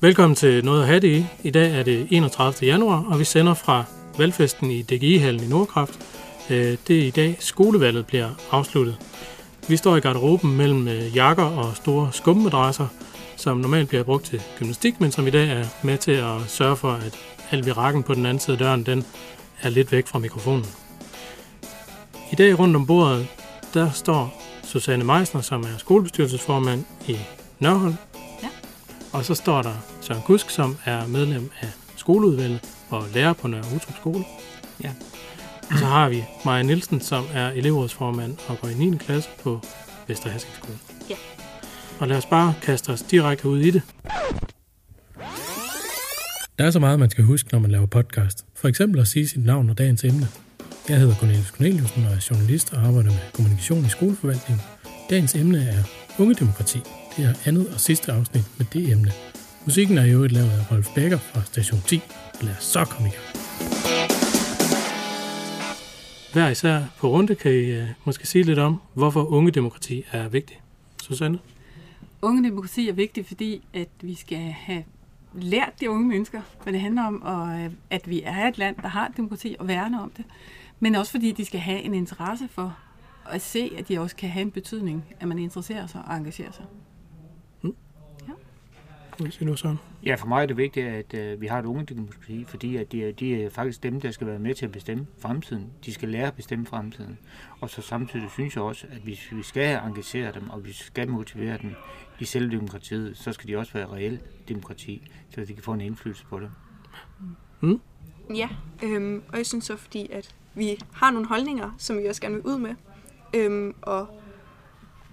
Velkommen til Noget at have det i. I dag er det 31. januar, og vi sender fra valgfesten i DGI-hallen i Nordkraft. Øh, det er i dag, skolevalget bliver afsluttet. Vi står i garderoben mellem øh, jakker og store skummadresser, som normalt bliver brugt til gymnastik, men som i dag er med til at sørge for, at alvirakken på den anden side af døren, den er lidt væk fra mikrofonen. I dag rundt om bordet, der står Susanne Meisner, som er skolebestyrelsesformand i Nørholm. Og så står der Søren Kusk, som er medlem af skoleudvalget og lærer på Nørre Utrup Skole. Ja. Og så har vi Maja Nielsen, som er elevrådsformand og går i 9. klasse på Vester Hassing Skole. Ja. Og lad os bare kaste os direkte ud i det. Der er så meget, man skal huske, når man laver podcast. For eksempel at sige sit navn og dagens emne. Jeg hedder Cornelius Corneliusen og er journalist og arbejder med kommunikation i skoleforvaltningen. Dagens emne er ungedemokrati. Det er andet og sidste afsnit med det emne. Musikken er i øvrigt lavet af Rolf Becker fra Station 10. Lad os så komme i gang. Hver især på runde kan I uh, måske sige lidt om, hvorfor ungedemokrati er vigtigt. Susanne? Unge demokrati er vigtigt, fordi at vi skal have lært de unge mennesker, hvad det handler om, og øh, at vi er et land, der har demokrati og værne om det. Men også fordi de skal have en interesse for at se, at de også kan have en betydning, at man interesserer sig og engagerer sig. Hvad siger du så? Ja, for mig er det vigtigt, at øh, vi har et unge demokrati, fordi at de, er- de er faktisk dem, der skal være med til at bestemme fremtiden. De skal lære at bestemme fremtiden. Og så samtidig synes jeg også, at hvis vi skal engagere dem, og vi skal motivere dem i selve demokratiet, så skal de også være reelt demokrati, så de kan få en indflydelse på det. Ja, øhm, og jeg synes så, fordi at vi har nogle holdninger, som vi også gerne vil ud med. Øhm, og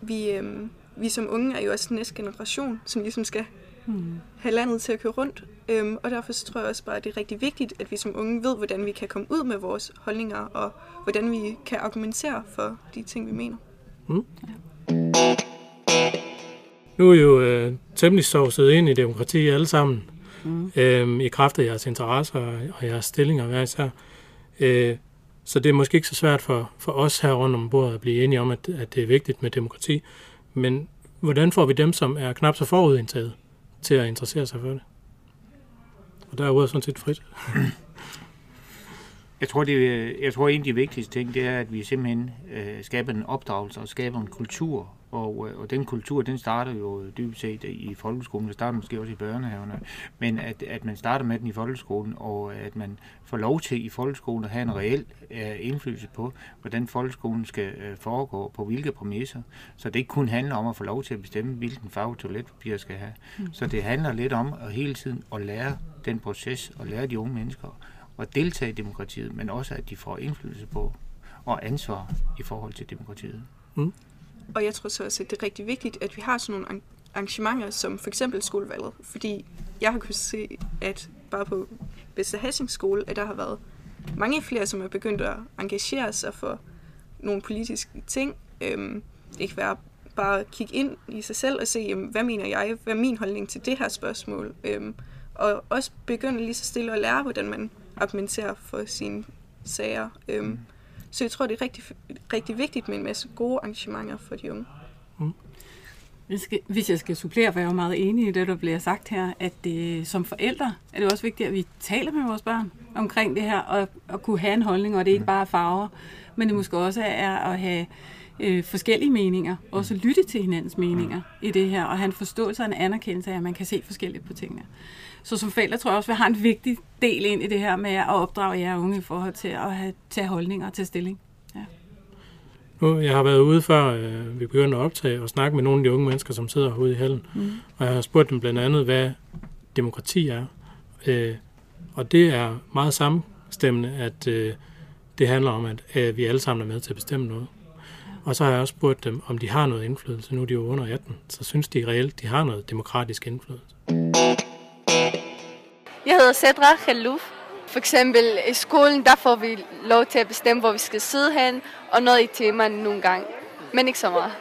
vi, øhm, vi som unge er jo også næste generation, som ligesom skal Hmm. have landet til at køre rundt. Øhm, og derfor tror jeg også bare, at det er rigtig vigtigt, at vi som unge ved, hvordan vi kan komme ud med vores holdninger, og hvordan vi kan argumentere for de ting, vi mener. Nu er I jo øh, temmelig sovset ind i demokrati alle sammen, Mm. øh, i kraft af jeres interesser og, og jeres stillinger hver især. Øh, så det er måske ikke så svært for, for os her rundt om bordet at blive enige om, at, at det er vigtigt med demokrati. Men hvordan får vi dem, som er knap så forudindtaget, til at interessere sig for det? Og der er ordet sådan set frit. Jeg tror, det, jeg tror en af de vigtigste ting, det er, at vi simpelthen øh, skaber en opdragelse og skaber en kultur. Og, øh, og den kultur, den starter jo dybest set i folkeskolen. Det starter måske også i børnehaverne. Men at, at man starter med den i folkeskolen, og at man får lov til i folkeskolen at have en reel øh, indflydelse på, hvordan folkeskolen skal øh, foregå, på hvilke præmisser. Så det ikke kun handler om at få lov til at bestemme, hvilken farve toiletpapir skal have. Så det handler lidt om at hele tiden at lære den proces, og lære de unge mennesker at deltage i demokratiet, men også at de får indflydelse på og ansvar i forhold til demokratiet. Og jeg tror så også, at det er rigtig vigtigt, at vi har sådan nogle arr- arrangementer, som for eksempel skolevalget. Fordi jeg har kunnet se, at bare på Vester skole, at der har været mange flere, som er begyndt at engagere sig for nogle politiske ting. Øhm, det kan være bare at kigge ind i sig selv og se, jamen, hvad mener jeg, hvad er min holdning til det her spørgsmål. Øhm, og også begynde lige så stille at lære, hvordan man argumenterer for sine sager. Øhm, så jeg tror, det er rigtig, rigtig vigtigt med en masse gode arrangementer for de unge. Jeg skal, hvis jeg skal supplere, for jeg er jo meget enig i det, der bliver sagt her, at det, som forældre er det også vigtigt, at vi taler med vores børn omkring det her, og, og kunne have en holdning, og det er ikke bare er farver, men det måske også er at have øh, forskellige meninger, også lytte til hinandens meninger i det her, og have en forståelse og en anerkendelse af, at man kan se forskelligt på tingene. Så som forældre tror jeg også, vi har en vigtig del ind i det her med at opdrage jer unge i forhold til at have, tage holdninger og tage stilling. Nu, jeg har været ude før øh, vi begyndte at optage og snakke med nogle af de unge mennesker, som sidder herude i hallen. Mm. Og jeg har spurgt dem blandt andet, hvad demokrati er. Øh, og det er meget samstemmende, at øh, det handler om, at øh, vi alle sammen er med til at bestemme noget. Og så har jeg også spurgt dem, om de har noget indflydelse. Nu er de jo under 18, så synes de reelt, de har noget demokratisk indflydelse. Jeg hedder Cedra Khalouf. For eksempel i skolen, der får vi lov til at bestemme, hvor vi skal sidde hen, og noget i temaerne nogle gange. Men ikke så meget.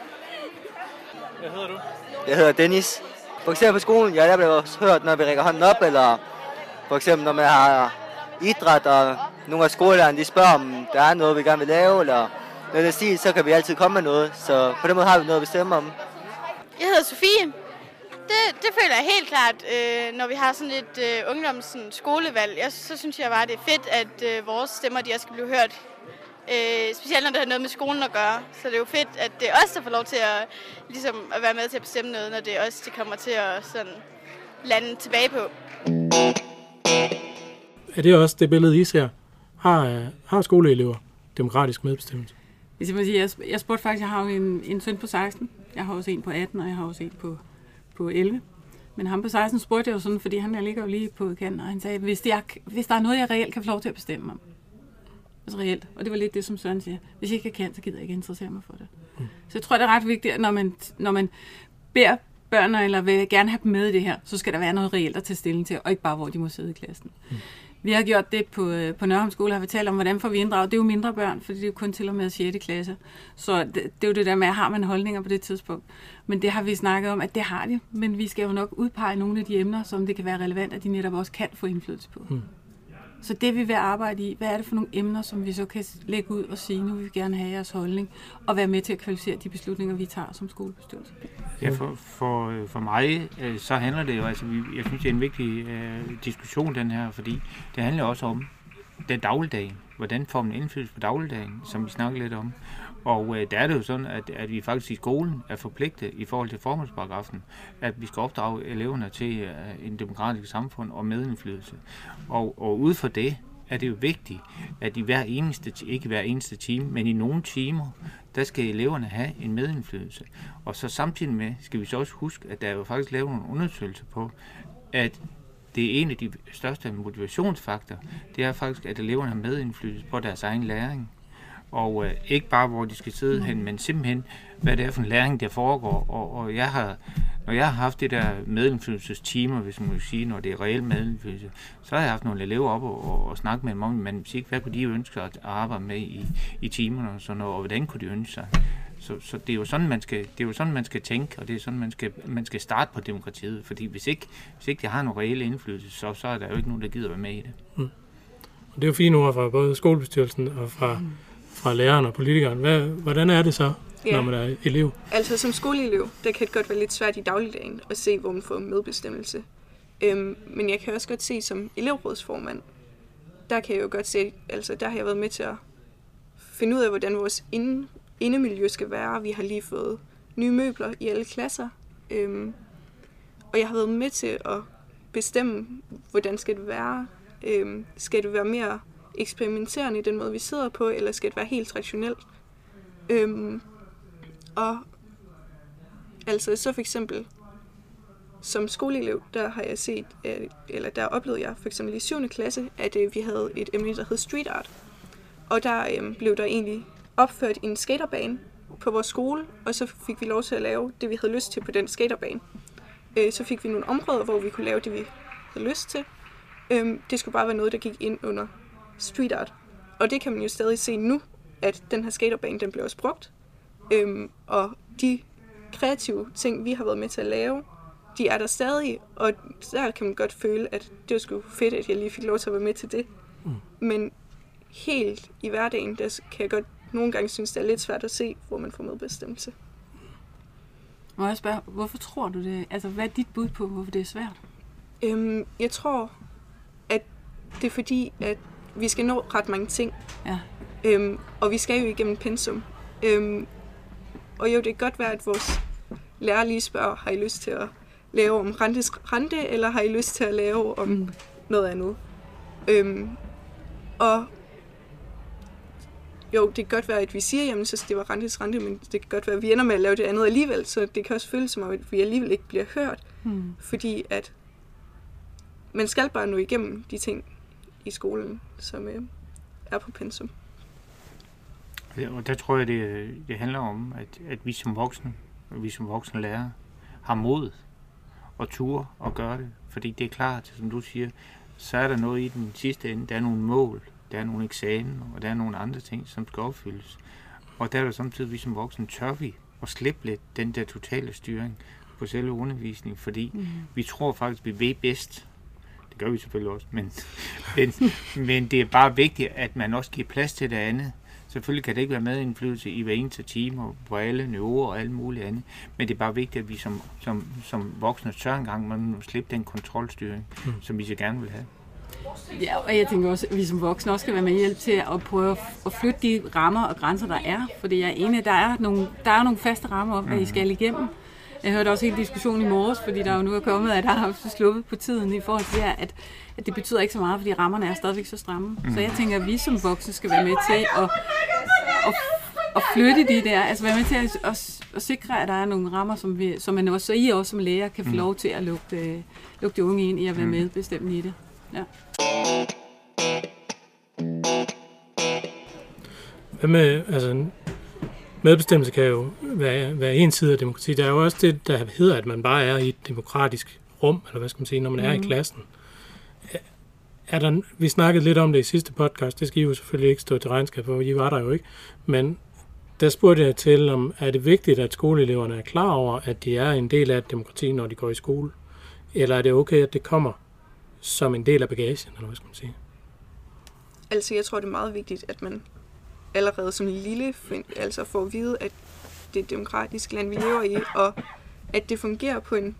Jeg hedder Dennis. For eksempel på skolen, ja, der bliver også hørt, når vi rækker hånden op, eller for eksempel når man har idræt, og nogle af skolelærerne, de spørger, om der er noget, vi gerne vil lave, eller noget af den stil, så kan vi altid komme med noget. Så på den måde har vi noget at bestemme om. Jeg hedder Sofie. Det, det føler jeg helt klart, øh, når vi har sådan et øh, ungdoms sådan, skolevalg. Jeg, så synes jeg bare, det er fedt, at øh, vores stemmer de også skal blive hørt. Øh, specielt når det har noget med skolen at gøre. Så det er jo fedt, at det er os, der får lov til at, ligesom, at være med til at bestemme noget, når det er os, de kommer til at sådan, lande tilbage på. Er det også det billede, I ser? Har, øh, har skoleelever demokratisk medbestemmelse? Hvis jeg må sige, jeg, jeg spurgte faktisk, jeg har jo en, en søn på 16, jeg har også en på 18, og jeg har også en på, på 11. Men ham på 16 spurgte jeg jo sådan, fordi han ligger jo lige på kanten, og han sagde, hvis, er, hvis der er noget, jeg reelt kan få lov til at bestemme om, altså reelt, og det var lidt det, som Søren siger, hvis jeg ikke kan, så gider jeg ikke interessere mig for det. Mm. Så jeg tror, det er ret vigtigt, at når man, når man beder børnene, eller vil gerne have dem med i det her, så skal der være noget reelt at tage stilling til, og ikke bare, hvor de må sidde i klassen. Mm. Vi har gjort det på, øh, på Nørholm Skole, har vi talt om, hvordan får vi inddraget. Det er jo mindre børn, fordi det er jo kun til og med 6. klasse. Så det, det er jo det der med, at har man holdninger på det tidspunkt. Men det har vi snakket om, at det har de. Men vi skal jo nok udpege nogle af de emner, som det kan være relevant, at de netop også kan få indflydelse på. Hmm. Så det vi vil arbejde i, hvad er det for nogle emner, som vi så kan lægge ud og sige, nu vil vi gerne have jeres holdning, og være med til at kvalificere de beslutninger, vi tager som skolebestyrelse. Ja, for, for, for mig, øh, så handler det jo, altså, jeg synes, det er en vigtig uh, diskussion, den her, fordi det handler også om den dagligdagen. Hvordan får man indflydelse på dagligdagen, som vi snakker lidt om. Og øh, der er det jo sådan, at, at vi faktisk i skolen er forpligtet i forhold til formålsparagrafen, at vi skal opdrage eleverne til øh, en demokratisk samfund og medindflydelse. Og, og ud fra det er det jo vigtigt, at i hver eneste, ikke hver eneste time, men i nogle timer, der skal eleverne have en medindflydelse. Og så samtidig med skal vi så også huske, at der er jo faktisk lavet nogle undersøgelser på, at det er en af de største motivationsfaktorer, det er faktisk, at eleverne har medindflydelse på deres egen læring. Og øh, ikke bare, hvor de skal sidde hen, men simpelthen, hvad det er for en læring, der foregår. Og, og jeg har, når jeg har haft det der medindflydelsestimer, hvis man må sige, når det er reelt medindflydelse, så har jeg haft nogle elever op og, og, og snakket med dem om musik. Hvad kunne de ønske at arbejde med i, i timerne og sådan noget, og hvordan kunne de ønske sig? Så, så det er jo sådan man skal det er jo sådan man skal tænke, og det er sådan man skal man skal starte på demokratiet, fordi hvis ikke hvis ikke det har nogen reelle indflydelse, så så er der jo ikke nogen der gider være med i det. Mm. Og det er jo fine ord fra både skolebestyrelsen og fra mm fra læreren og politikeren. Hvad, hvordan er det så, ja. når man er elev? Altså som skoleelev, der kan det godt være lidt svært i dagligdagen at se, hvor man får medbestemmelse. Øhm, men jeg kan også godt se som elevrådsformand, der kan jeg jo godt se, altså der har jeg været med til at finde ud af, hvordan vores inde, indemiljø skal være. Vi har lige fået nye møbler i alle klasser. Øhm, og jeg har været med til at bestemme, hvordan skal det være. Øhm, skal det være mere eksperimenterende i den måde, vi sidder på, eller skal det være helt traditionelt? Øhm, og altså så for eksempel som skoleelev, der har jeg set, eller der oplevede jeg for eksempel i 7. klasse, at øh, vi havde et emne, der hed street art. Og der øhm, blev der egentlig opført en skaterbane på vores skole, og så fik vi lov til at lave det, vi havde lyst til på den skaterbane. Øh, så fik vi nogle områder, hvor vi kunne lave det, vi havde lyst til. Øh, det skulle bare være noget, der gik ind under street art. Og det kan man jo stadig se nu, at den her skaterbane, den bliver også brugt. Øhm, og de kreative ting, vi har været med til at lave, de er der stadig, og der kan man godt føle, at det var sgu fedt, at jeg lige fik lov til at være med til det. Mm. Men helt i hverdagen, der kan jeg godt nogle gange synes, det er lidt svært at se, hvor man får medbestemmelse. Må jeg spørge, hvorfor tror du det? Altså, hvad er dit bud på, hvorfor det er svært? Øhm, jeg tror, at det er fordi, at vi skal nå ret mange ting. Ja. Øhm, og vi skal jo igennem pensum. Øhm, og jo, det kan godt være, at vores lærer lige spørger, har I lyst til at lave om rentes rente, eller har I lyst til at lave om mm. noget andet? Øhm, og jo, det kan godt være, at vi siger, jamen, så det var rentes rente, men det kan godt være, at vi ender med at lave det andet alligevel, så det kan også føles som om, at vi alligevel ikke bliver hørt, mm. fordi at man skal bare nå igennem de ting, i skolen, som øh, er på pensum. Ja, og der tror jeg, det, det handler om, at, at vi som voksne, vi som voksne lærere, har mod og tur at gøre det. Fordi det er klart, som du siger, så er der noget i den sidste ende. Der er nogle mål, der er nogle eksamen, og der er nogle andre ting, som skal opfyldes. Og der er der samtidig, vi som voksne, tør vi at slippe lidt den der totale styring på selve undervisningen, fordi mm. vi tror faktisk, vi ved bedst, det gør vi selvfølgelig også, men, men, men det er bare vigtigt, at man også giver plads til det andet. Selvfølgelig kan det ikke være med indflydelse i hver eneste time og på alle niveauer og alt muligt andet, men det er bare vigtigt, at vi som, som, som voksne tør en gang man slippe den kontrolstyring, mm. som vi så gerne vil have. Ja, og jeg tænker også, at vi som voksne også skal være med hjælp til at prøve at flytte de rammer og grænser, der er. Fordi jeg er enig, der er nogle, der er nogle faste rammer om, hvad I skal igennem. Jeg hørte også hele diskussionen i morges, fordi der jo nu er kommet, at der har sluppet på tiden i forhold til, at, at det betyder ikke så meget, fordi rammerne er stadigvæk så stramme. Mm. Så jeg tænker, at vi som voksne skal være med til at, at, at flytte de der, altså være med til at, at, at sikre, at der er nogle rammer, som, vi, som man også, så I også som lærer kan få mm. lov til at lukke, lukke de unge ind i at være med bestemt i det. Ja. Hvad med, altså, medbestemmelse kan jo være, være en side af demokrati. Der er jo også det, der hedder, at man bare er i et demokratisk rum, eller hvad skal man sige, når man mm. er i mhm. klassen. Er der, vi snakkede lidt om det i sidste podcast, det skal I jo selvfølgelig ikke stå til regnskab for, I var der jo ikke, men der spurgte jeg til, om er det vigtigt, at skoleeleverne er klar over, at de er en del af et demokrati, når de går i skole? Eller er det okay, at det kommer som en del af bagagen, eller hvad skal man sige? Altså, jeg tror, det er meget vigtigt, at man allerede som lille altså får at vide, at det er et demokratisk land, vi lever i, og at det fungerer på en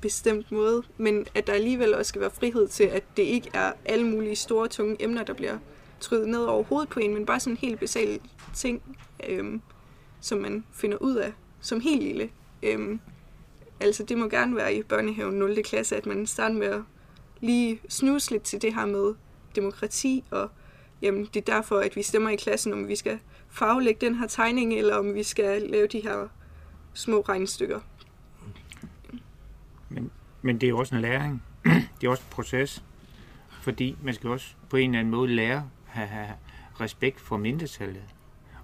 bestemt måde, men at der alligevel også skal være frihed til, at det ikke er alle mulige store, tunge emner, der bliver trydet ned over hovedet på en, men bare sådan helt basale ting, øhm, som man finder ud af som helt lille. Øhm, altså det må gerne være i børnehaven 0. klasse, at man starter med at lige snuse lidt til det her med demokrati, og jamen, det er derfor, at vi stemmer i klassen, om vi skal farvelægge den her tegning, eller om vi skal lave de her små regnestykker. Men, men det er også en læring. det er også en proces. Fordi man skal også på en eller anden måde lære at have respekt for mindretallet.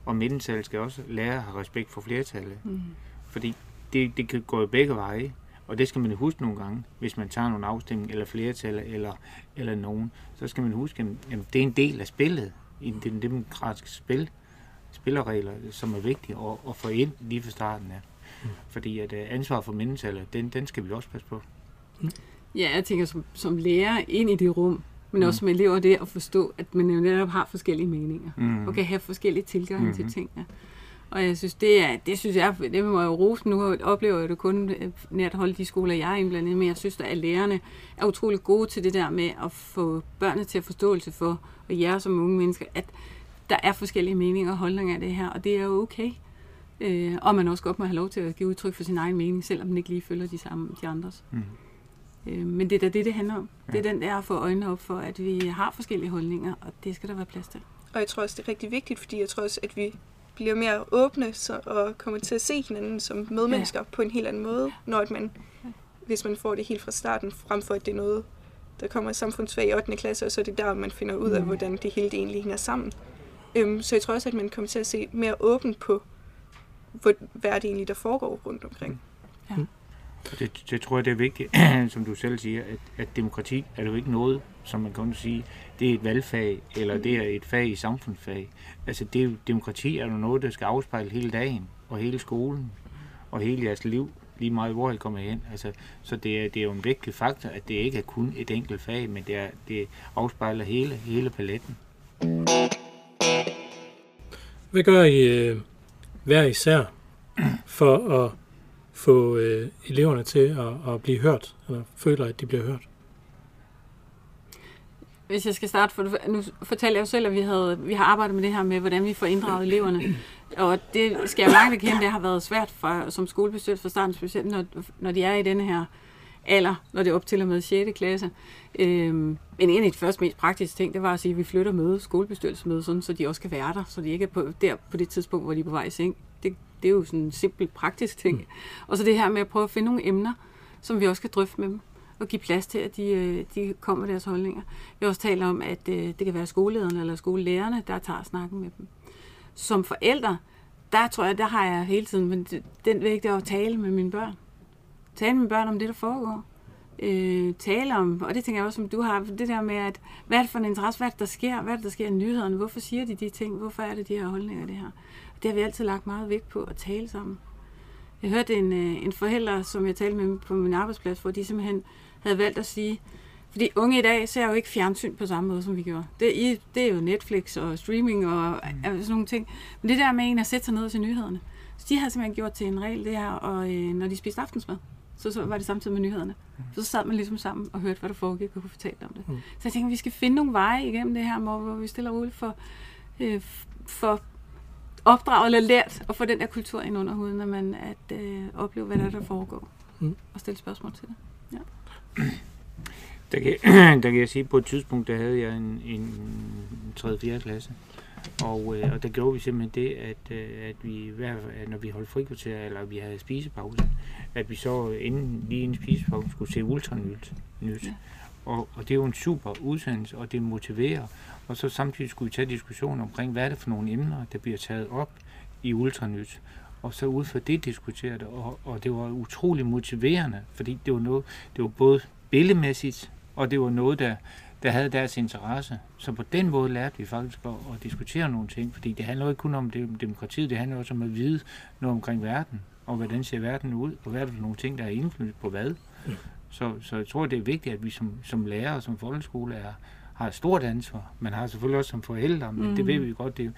Og mindretallet skal også lære at have respekt for flertallet. Mm. Fordi det, det kan gå begge veje. Og det skal man huske nogle gange, hvis man tager nogle afstemning eller flertal eller, eller nogen. Så skal man huske, at det er en del af spillet, i den demokratiske spil, spillerregler, som er vigtige at, at få ind lige fra starten af. Mm. Fordi at uh, ansvar for mindretallet, den, den skal vi også passe på. Mm. Ja, jeg tænker som, som lærer ind i det rum, men mm. også som elever det at forstå, at man netop har forskellige meninger, mm. og kan have forskellige tilgange mm. til tingene. Og jeg synes, det, er, det synes jeg, det må jeg jo rose. Nu oplever jeg det kun øh, nært holde de skoler, jeg er indblandet men jeg synes, at lærerne er utrolig gode til det der med at få børnene til at forståelse for, og jer som unge mennesker, at der er forskellige meninger og holdninger af det her, og det er jo okay. Øh, og man også godt må have lov til at give udtryk for sin egen mening, selvom man ikke lige følger de samme de andres. Mm. Øh, men det er da det, det handler om. Ja. Det er den der at få øjnene op for, at vi har forskellige holdninger, og det skal der være plads til. Og jeg tror også, det er rigtig vigtigt, fordi jeg tror også, at vi bliver mere åbne så, og kommer til at se hinanden som medmennesker ja. på en helt anden måde, når man, hvis man får det helt fra starten, frem for at det er noget, der kommer i samfundsfag i 8. klasse, og så er det der, man finder ud af, mm. hvordan det hele det egentlig hænger sammen. Øhm, så jeg tror også, at man kommer til at se mere åbent på, hvad er det egentlig, der foregår rundt omkring. Ja. Mm. Det, det tror jeg, det er vigtigt, som du selv siger, at, at demokrati er jo ikke noget, som man kan sige, det er et valgfag, eller det er et fag i samfundsfag. Altså det, demokrati er jo noget, der skal afspejle hele dagen, og hele skolen, og hele jeres liv, lige meget hvor I kommer hen. Altså, så det er, det er jo en vigtig faktor, at det ikke er kun et enkelt fag, men det, er, det afspejler hele, hele paletten. Hvad gør I øh, hver især for at få øh, eleverne til at, at blive hørt, eller føler, at de bliver hørt? Hvis jeg skal starte, for nu fortalte jeg jo selv, at vi, havde, vi har arbejdet med det her med, hvordan vi får inddraget eleverne. Og det skal jeg langt erkende, det har været svært for, som skolebestyrelse for starten, specielt når, når de er i denne her alder, når det er op til og med 6. klasse. Øhm, men en af de første mest praktiske ting, det var at sige, at vi flytter møde, skolebestyrelsesmøde, sådan, så de også kan være der, så de ikke er på, der på det tidspunkt, hvor de er på vej i seng. Det, er jo sådan en simpel praktisk ting. Mm. Og så det her med at prøve at finde nogle emner, som vi også kan drøfte med dem og give plads til, at de, øh, de kommer med deres holdninger. Vi har også talt om, at øh, det kan være skolelederne eller skolelærerne, der tager snakken med dem. Som forældre, der tror jeg, der har jeg hele tiden, men den vigtige at tale med mine børn. Tale med mine børn om det, der foregår. Øh, tale om, og det tænker jeg også, som du har, det der med, at hvad er det for en interesse, hvad er det, der sker, hvad er det, der sker i nyhederne, hvorfor siger de de ting, hvorfor er det de her holdninger, det her. Det har vi altid lagt meget vægt på at tale sammen. Jeg hørte en, øh, en forælder, som jeg talte med på min arbejdsplads, hvor de simpelthen havde valgt at sige, Fordi unge i dag ser jo ikke fjernsyn på samme måde, som vi gjorde. Det, det er jo Netflix og streaming og mm. sådan nogle ting. Men det der med en at sætte sig ned og se nyhederne. Så de har simpelthen gjort til en regel det her, og øh, når de spiste aftensmad, så, så var det samtidig med nyhederne. Mm. Så sad man ligesom sammen og hørte, hvad der foregik, og kunne fortælle om det. Mm. Så jeg tænker, vi skal finde nogle veje igennem det her, hvor, hvor vi stiller ud for, øh, for opdraget eller lært at få den der kultur ind under huden, når man at øh, opleve, hvad der, er, der foregår, mm. og stille spørgsmål til det. Ja. Der kan, der kan jeg sige, at på et tidspunkt, der havde jeg en, en 3. 4. klasse, og, øh, og der gjorde vi simpelthen det, at, øh, at vi, hver, når vi holdt frikvarter, eller vi havde spisepause, at vi så inden, lige inden spisepause skulle se ultranyt. Nyt. Ja. Og, og det er jo en super udsendelse, og det motiverer. Og så samtidig skulle vi tage diskussion omkring, hvad er det for nogle emner, der bliver taget op i ultranyt. Og så ud fra det diskutere det, og, og det var utrolig motiverende, fordi det var, noget, det var både billedmæssigt, og det var noget, der, der havde deres interesse. Så på den måde lærte vi faktisk at, at diskutere nogle ting, fordi det handler ikke kun om demokratiet, det handler også om at vide noget omkring verden, og hvordan ser verden ud, og hvad er det for nogle ting, der er indflydelse på hvad. Så, så jeg tror, det er vigtigt, at vi som, som lærer og som folkeskole er, har et stort ansvar. Man har selvfølgelig også som forældre, men mm. det ved vi godt. Det,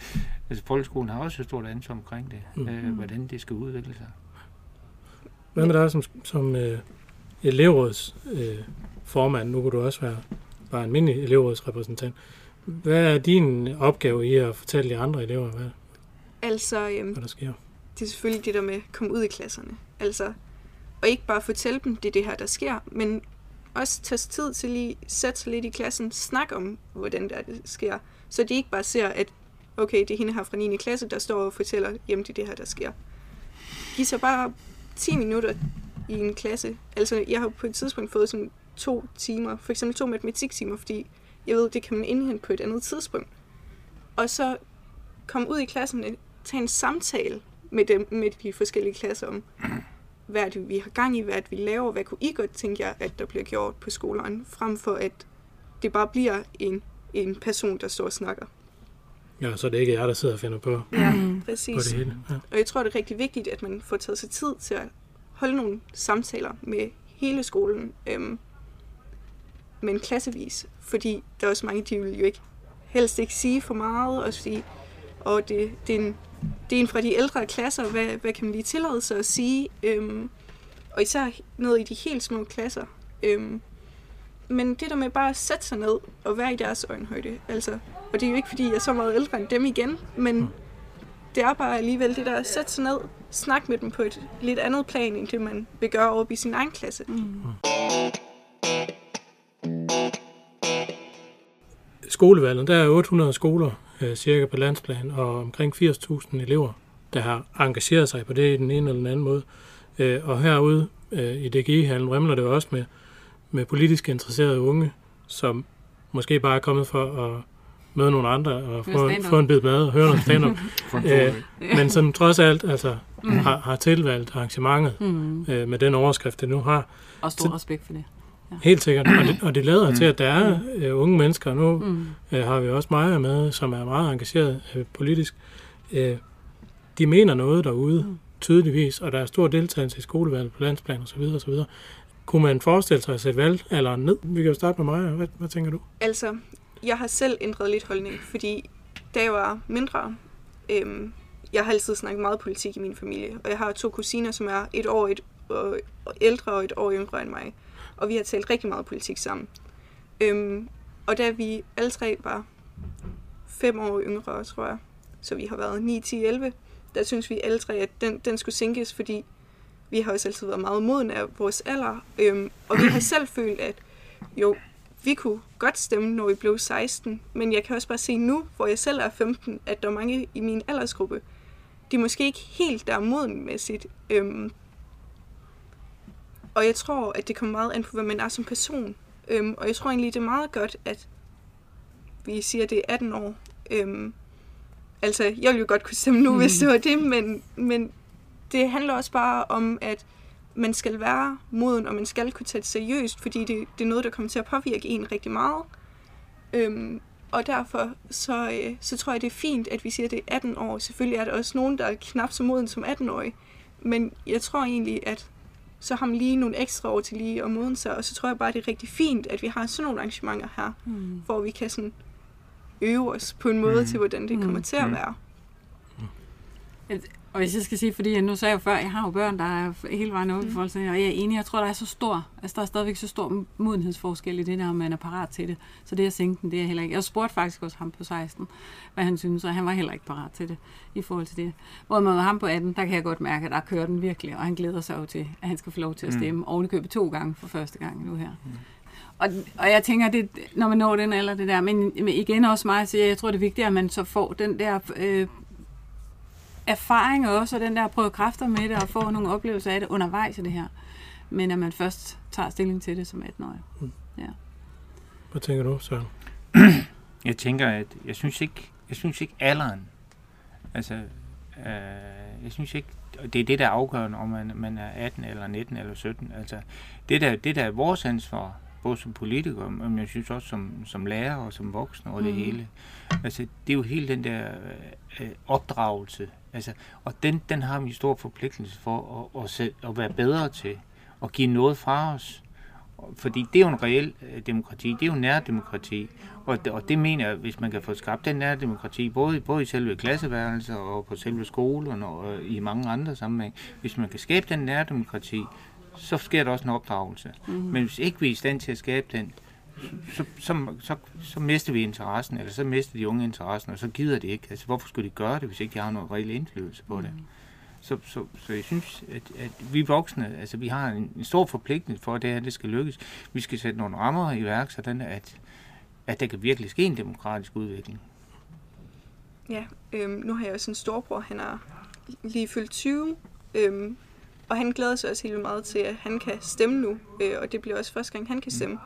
altså folkeskolen har også et stort ansvar omkring det, mm. øh, hvordan det skal udvikle sig. Hvad med dig som, som øh, elevråds øh, formand? Nu kan du også være bare en almindelig elevrådsrepræsentant. Hvad er din opgave i at fortælle de andre elever, hvad, altså, øhm, hvad der sker? Det er selvfølgelig det der med at komme ud i klasserne. Altså, og ikke bare fortælle dem, det er det her, der sker, men også tage tid til lige sætte sig lidt i klassen, snakke om, hvordan det, er, det sker, så de ikke bare ser, at okay, det er hende her fra 9. klasse, der står og fortæller, jamen det er det her, der sker. Giv så bare 10 minutter i en klasse. Altså, jeg har på et tidspunkt fået sådan to timer, for eksempel to matematiktimer, fordi jeg ved, det kan man indhente på et andet tidspunkt. Og så komme ud i klassen og tage en samtale med, dem, med de forskellige klasser om, hvad det, vi har gang i, hvad det, vi laver, hvad kunne I godt tænke jer, at der bliver gjort på skolerne, frem for at det bare bliver en, en person, der står og snakker. Ja, så det er ikke jer, der sidder og finder på, ja, præcis. på det hele. Ja. Og jeg tror, det er rigtig vigtigt, at man får taget sig tid til at holde nogle samtaler med hele skolen, øhm, men klassevis, fordi der er også mange, de vil jo ikke helst ikke sige for meget, og sige, og det, det, er en, det er en fra de ældre klasser, hvad, hvad kan man lige tillade sig at sige, øhm, og især ned i de helt små klasser. Øhm, men det der med bare at sætte sig ned og være i deres øjenhøjde, altså, og det er jo ikke fordi, jeg er så meget ældre end dem igen, men mm. det er bare alligevel det der at sætte sig ned, snakke med dem på et lidt andet plan, end det man vil gøre op i sin egen klasse. Mm. Skolevalget, der er 800 skoler øh, cirka på landsplan, og omkring 80.000 elever, der har engageret sig på det i den ene eller den anden måde. Øh, og herude øh, i DGI-hallen remler det også med, med politisk interesserede unge, som måske bare er kommet for at møde nogle andre og få, få en bid mad og høre noget stand-up. øh, men som trods alt altså, mm. har, har tilvalgt arrangementet mm. øh, med den overskrift, det nu har. Og stor respekt for det. Ja. Helt sikkert. Og det, og det lader mm. til, at der er øh, unge mennesker. Nu mm. øh, har vi også Maja med, som er meget engageret øh, politisk. Øh, de mener noget derude, mm. tydeligvis, og der er stor deltagelse i skolevalget på landsplan osv. osv. Kunne man forestille sig at sætte valgalderen ned? Vi kan jo starte med Maja. Hvad, hvad tænker du? Altså, jeg har selv ændret lidt holdning, fordi da jeg var mindre, øhm, jeg har altid snakket meget politik i min familie, og jeg har to kusiner, som er et år et, øh, ældre og et år yngre end mig og vi har talt rigtig meget politik sammen. Øhm, og da vi alle tre var fem år yngre, tror jeg, så vi har været 9, 10, 11, der synes vi alle tre, at den, den skulle sænkes, fordi vi har også altid været meget moden af vores alder, øhm, og vi har selv følt, at jo, vi kunne godt stemme, når vi blev 16, men jeg kan også bare se nu, hvor jeg selv er 15, at der er mange i min aldersgruppe, de er måske ikke helt der modenmæssigt, øhm, og jeg tror, at det kommer meget an på, hvad man er som person. Øhm, og jeg tror egentlig, det er meget godt, at vi siger, at det er 18 år. Øhm, altså, jeg ville jo godt kunne stemme nu, mm. hvis det var det, men, men det handler også bare om, at man skal være moden, og man skal kunne tage det seriøst, fordi det, det er noget, der kommer til at påvirke en rigtig meget. Øhm, og derfor så, øh, så tror jeg, det er fint, at vi siger, at det er 18 år. Selvfølgelig er der også nogen, der er knap så moden som 18-årige. Men jeg tror egentlig, at så har man lige nogle ekstra år til lige at modne sig, og så tror jeg bare, det er rigtig fint, at vi har sådan nogle arrangementer her, Mm. hvor vi kan sådan øve os på en måde Mm. til, hvordan det kommer Mm. til at Mm. være. Og hvis jeg skal sige, fordi nu sagde jeg jo før, jeg har jo børn, der er hele vejen op i Mm. forhold til, og jeg er enig, jeg tror, der er så stor, altså der er stadigvæk så stor modenhedsforskel i det der, om man er parat til det. Så det at sænke den, det er jeg heller ikke. Jeg spurgte faktisk også ham på 16, hvad han synes, og han var heller ikke parat til det i forhold til det. Hvor med ham på 18, der kan jeg godt mærke, at der kører den virkelig, og han glæder sig jo til, at han skal få lov til at Mm. stemme, og købet to gange for første gang nu her. Og, og jeg tænker, det, når man når den alder, det der, men, men igen også mig, så jeg tror, det er vigtigt, at man så får den der øh, erfaring også, og den der prøve kræfter med det, og få nogle oplevelser af det undervejs i det her. Men at man først tager stilling til det som 18-årig. Hvad tænker du, Søren? Jeg tænker, at jeg synes ikke, jeg synes ikke alderen, altså, øh, jeg synes ikke, og det er det, der er afgørende, om man, man er 18 eller 19 eller 17. Altså, det der, det der er vores ansvar, både som politiker, men jeg synes også som, som lærer og som voksne og det Mhm. hele. Altså, det er jo hele den der øh, opdragelse. Altså, og den, den har vi en stor forpligtelse for at, at, se, at være bedre til, at give noget fra os. Fordi det er jo en reel øh, demokrati, det er jo nærdemokrati, og det, og det mener jeg, hvis man kan få skabt den nærdemokrati, både, både i selve klasseværelser og på selve skolen og øh, i mange andre sammenhæng, hvis man kan skabe den nærdemokrati, så sker der også en opdragelse. Mhm. Men hvis ikke vi er i stand til at skabe den, så, så, så, så mister vi interessen, eller så mister de unge interessen, og så gider de ikke. Altså, hvorfor skulle de gøre det, hvis ikke de har noget reel indflydelse på det? Så, så, så jeg synes, at, at vi voksne, altså vi har en, en stor forpligtelse for, at det her det skal lykkes. Vi skal sætte nogle rammer i værk, sådan at, at der kan virkelig ske en demokratisk udvikling. Ja, øhm, nu har jeg også en storbror, han er lige fyldt 20, øhm, og han glæder sig også helt meget til, at han kan stemme nu, øh, og det bliver også første gang, han kan stemme.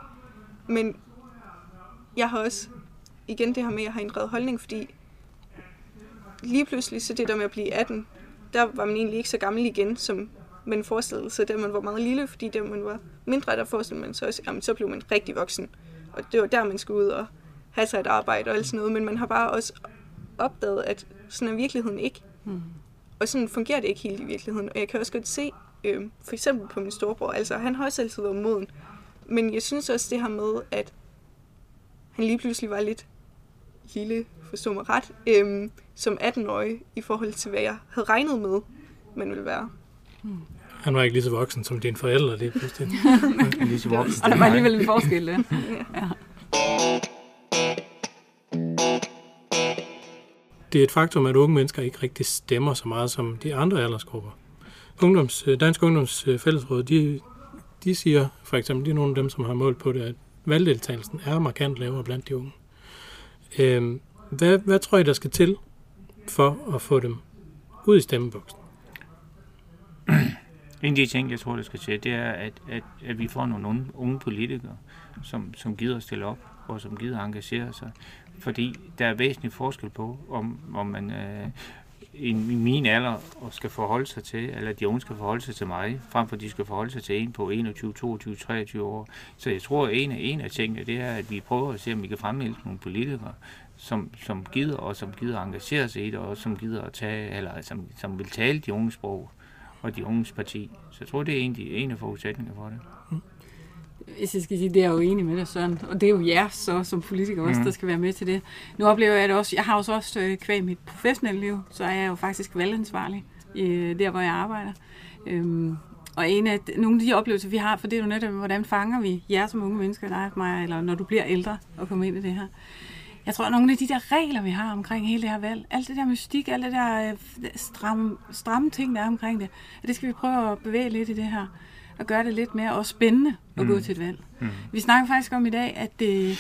Men jeg har også, igen det her med, at jeg har ændret holdning, fordi lige pludselig, så det der med at blive 18, der var man egentlig ikke så gammel igen, som man forestillede sig, da man var meget lille, fordi da man var mindre, der forestillede man sig også, jamen så blev man rigtig voksen. Og det var der, man skulle ud og have sig et arbejde og alt sådan noget, men man har bare også opdaget, at sådan er virkeligheden ikke. Mm. Og sådan fungerer det ikke helt i virkeligheden. Og jeg kan også godt se, øh, for eksempel på min storebror, altså han har også altid været moden. Men jeg synes også det her med, at han lige pludselig var lidt lille, forstå mig ret, øh, som 18-årig i forhold til, hvad jeg havde regnet med, man ville være. Han var ikke lige så voksen som dine forældre, det er pludselig. Lige så voksen. Og der var alligevel en forskel der. Ja. Det er et faktum, at unge mennesker ikke rigtig stemmer så meget som de andre aldersgrupper. Ungdoms, øh, Dansk Ungdoms øh, Fællesråd, de, de siger for eksempel, de er nogle af dem, som har målt på det, at valgdeltagelsen er markant lavere blandt de unge. Øh, hvad, hvad tror I, der skal til for at få dem ud i stemmeboksen? En af de ting, jeg tror, der skal ske, det er, at, at, at vi får nogle unge, unge politikere, som, som gider at stille op, og som gider engagere sig. Fordi der er væsentlig forskel på, om, om man øh, i, i min alder og skal forholde sig til, eller de unge skal forholde sig til mig, frem for de skal forholde sig til en på 21, 22, 23 år. Så jeg tror, at en af, en af tingene, det er, at vi prøver at se, om vi kan fremhælde nogle politikere, som, som gider, og som gider at engagere sig i det, og som gider at tage, eller som, som vil tale de unge sprog og de unges parti. Så jeg tror, det er egentlig en af forudsætningerne for det. Mm. Hvis jeg skal sige, det er jeg jo enig med dig, Søren. Og det er jo jer så, som politikere også, Mhm. der skal være med til det. Nu oplever jeg det også. Jeg har jo så også øh, kvæg mit professionelle liv, så er jeg jo faktisk valgansvarlig øh, der, hvor jeg arbejder. Øhm, og en af de- nogle af de oplevelser, vi har, for det er jo netop, hvordan fanger vi jer som unge mennesker, dig og mig, eller når du bliver ældre og kommer ind i det her. Jeg tror, at nogle af de der regler, vi har omkring hele det her valg, alt det der mystik, alt det der øh, stramme, stramme ting, der er omkring det, at det skal vi prøve at bevæge lidt i det her, og gøre det lidt mere også spændende at gå til et valg. Mm. Vi snakker faktisk om i dag, at øh,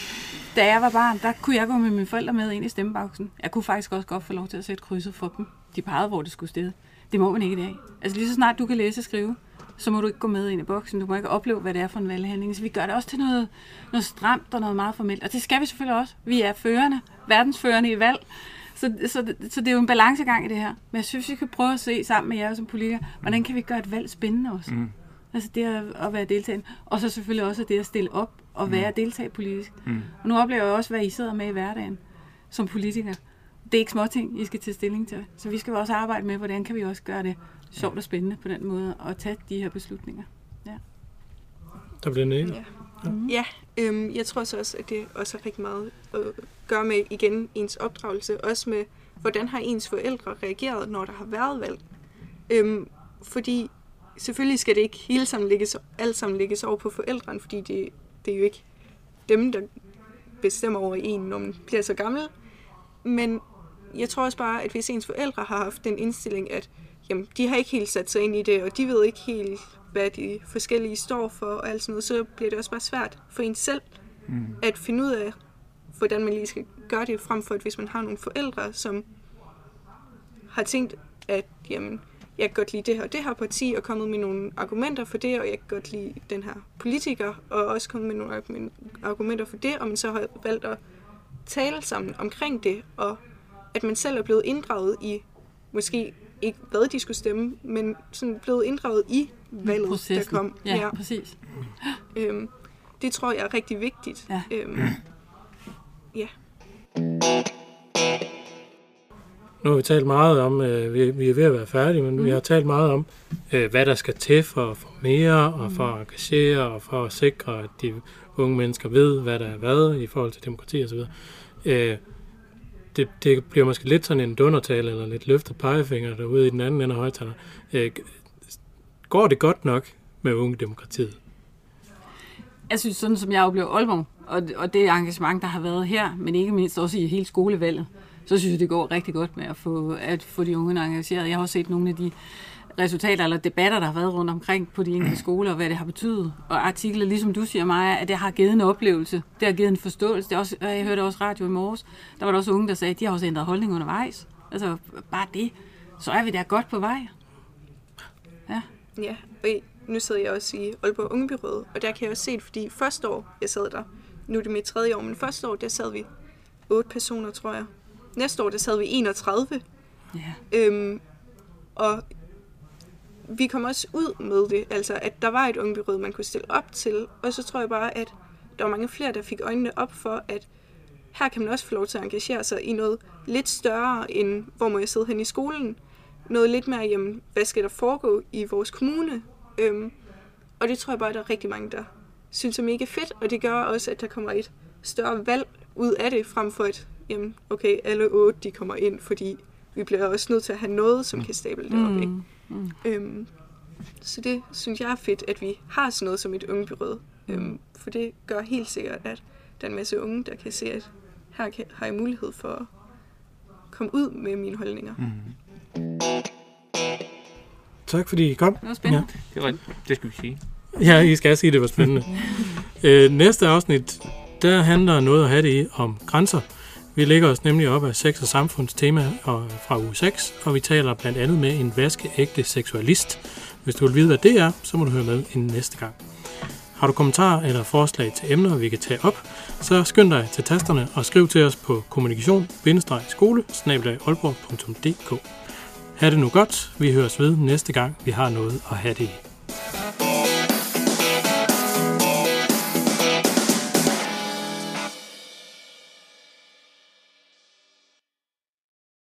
da jeg var barn, der kunne jeg gå med mine forældre med ind i stemmeboksen. Jeg kunne faktisk også godt få lov til at sætte krydset for dem. De pegede, hvor det skulle stede. Det må man ikke i dag. Altså lige så snart du kan læse og skrive, så må du ikke gå med ind i boksen. Du må ikke opleve, hvad det er for en valghandling. Så vi gør det også til noget, noget stramt og noget meget formelt. Og det skal vi selvfølgelig også. Vi er førende, verdensførende i valg. Så, så, så det er jo en balancegang i det her. Men jeg synes, vi kan prøve at se sammen med jer som politikere, hvordan kan vi gøre et valg spændende også. Mm. Altså det at, at være deltagende. Og så selvfølgelig også det at stille op og være mm. deltage politisk. Mm. Og nu oplever jeg også, hvad I sidder med i hverdagen som politikere. Det er ikke småting, I skal tage stilling til. Så vi skal jo også arbejde med, hvordan kan vi også gøre det sjovt og spændende på den måde, og tage de her beslutninger. Ja. Der bliver nægget. Ja. Mm-hmm. Ja, øhm, jeg tror så også, at det også har rigtig meget at gøre med igen ens opdragelse, også med, hvordan har ens forældre reageret, når der har været valg. Øhm, fordi selvfølgelig skal det ikke hele sammen lægges, alt sammen lægges over på forældrene, fordi det, det er jo ikke dem, der bestemmer over en, når man bliver så gammel. Men jeg tror også bare, at hvis ens forældre har haft den indstilling, at jamen, de har ikke helt sat sig ind i det, og de ved ikke helt, hvad de forskellige står for, og alt sådan noget, så bliver det også bare svært for en selv mm. at finde ud af, hvordan man lige skal gøre det, frem for at hvis man har nogle forældre, som har tænkt, at jamen, jeg kan godt lide det her og det her parti, og kommet med nogle argumenter for det, og jeg kan godt lide den her politiker, og også kommet med nogle argumenter for det, og man så har valgt at tale sammen omkring det, og at man selv er blevet inddraget i, måske ikke hvad de skulle stemme, men sådan blevet inddraget i valget, Processen. der kom. Ja, ja. præcis. Øhm, det tror jeg er rigtig vigtigt. Ja. Øhm, ja. Nu har vi talt meget om, øh, vi, vi er ved at være færdige, men mm. vi har talt meget om, øh, hvad der skal til for at få mere, og for at engagere, og for at sikre, at de unge mennesker ved, hvad der er hvad i forhold til demokrati osv. Øh, det, det bliver måske lidt sådan en dundertale, eller lidt løftet pegefinger derude i den anden ende af højtaler. Øh, går det godt nok med unge demokratiet? Jeg synes, sådan som jeg oplever Aalborg, og, og det engagement, der har været her, men ikke mindst også i hele skolevalget, så synes jeg, det går rigtig godt med at få, at få de unge engageret. Jeg har også set nogle af de resultater eller debatter, der har været rundt omkring på de enkelte skoler, og hvad det har betydet. Og artikler, ligesom du siger, Maja, at det har givet en oplevelse, det har givet en forståelse. Det er også, jeg hørte også radio i morges, der var der også unge, der sagde, at de har også ændret holdning undervejs. Altså bare det, så er vi der godt på vej. Ja. Ja, og nu sidder jeg også i Aalborg Ungebyrådet, og der kan jeg også se det, fordi første år, jeg sad der, nu er det mit tredje år, men første år, der sad vi otte personer, tror jeg. Næste år, der sad vi 31. Ja. Øhm, og vi kom også ud med det, altså at der var et ungebyråd, man kunne stille op til, og så tror jeg bare, at der var mange flere, der fik øjnene op for, at her kan man også få lov til at engagere sig i noget lidt større, end hvor må jeg sidde hen i skolen. Noget lidt mere, jamen, hvad skal der foregå i vores kommune? Øhm, og det tror jeg bare, at der er rigtig mange, der synes er mega fedt, og det gør også, at der kommer et større valg ud af det, frem for at, jamen, okay, alle otte, de kommer ind, fordi vi bliver også nødt til at have noget, som kan stable det op, ikke? Mm. Mm. Øhm, så det synes jeg er fedt, at vi har sådan noget som et ungebyråd. Mm. Øhm, for det gør helt sikkert, at der er en masse unge, der kan se, at her kan, har jeg mulighed for at komme ud med mine holdninger. Mm. Tak fordi I kom. Det var spændende. Ja. Det, var, det skal vi sige. Ja, I skal sige, at det var spændende. øh, næste afsnit, der handler noget at have det i om grænser. Vi lægger os nemlig op af sex og samfundstema fra uge 6, og vi taler blandt andet med en vaskeægte seksualist. Hvis du vil vide, hvad det er, så må du høre med en næste gang. Har du kommentarer eller forslag til emner, vi kan tage op, så skynd dig til tasterne og skriv til os på kommunikation-skole Ha' det nu godt. Vi høres ved næste gang, vi har noget at have det i.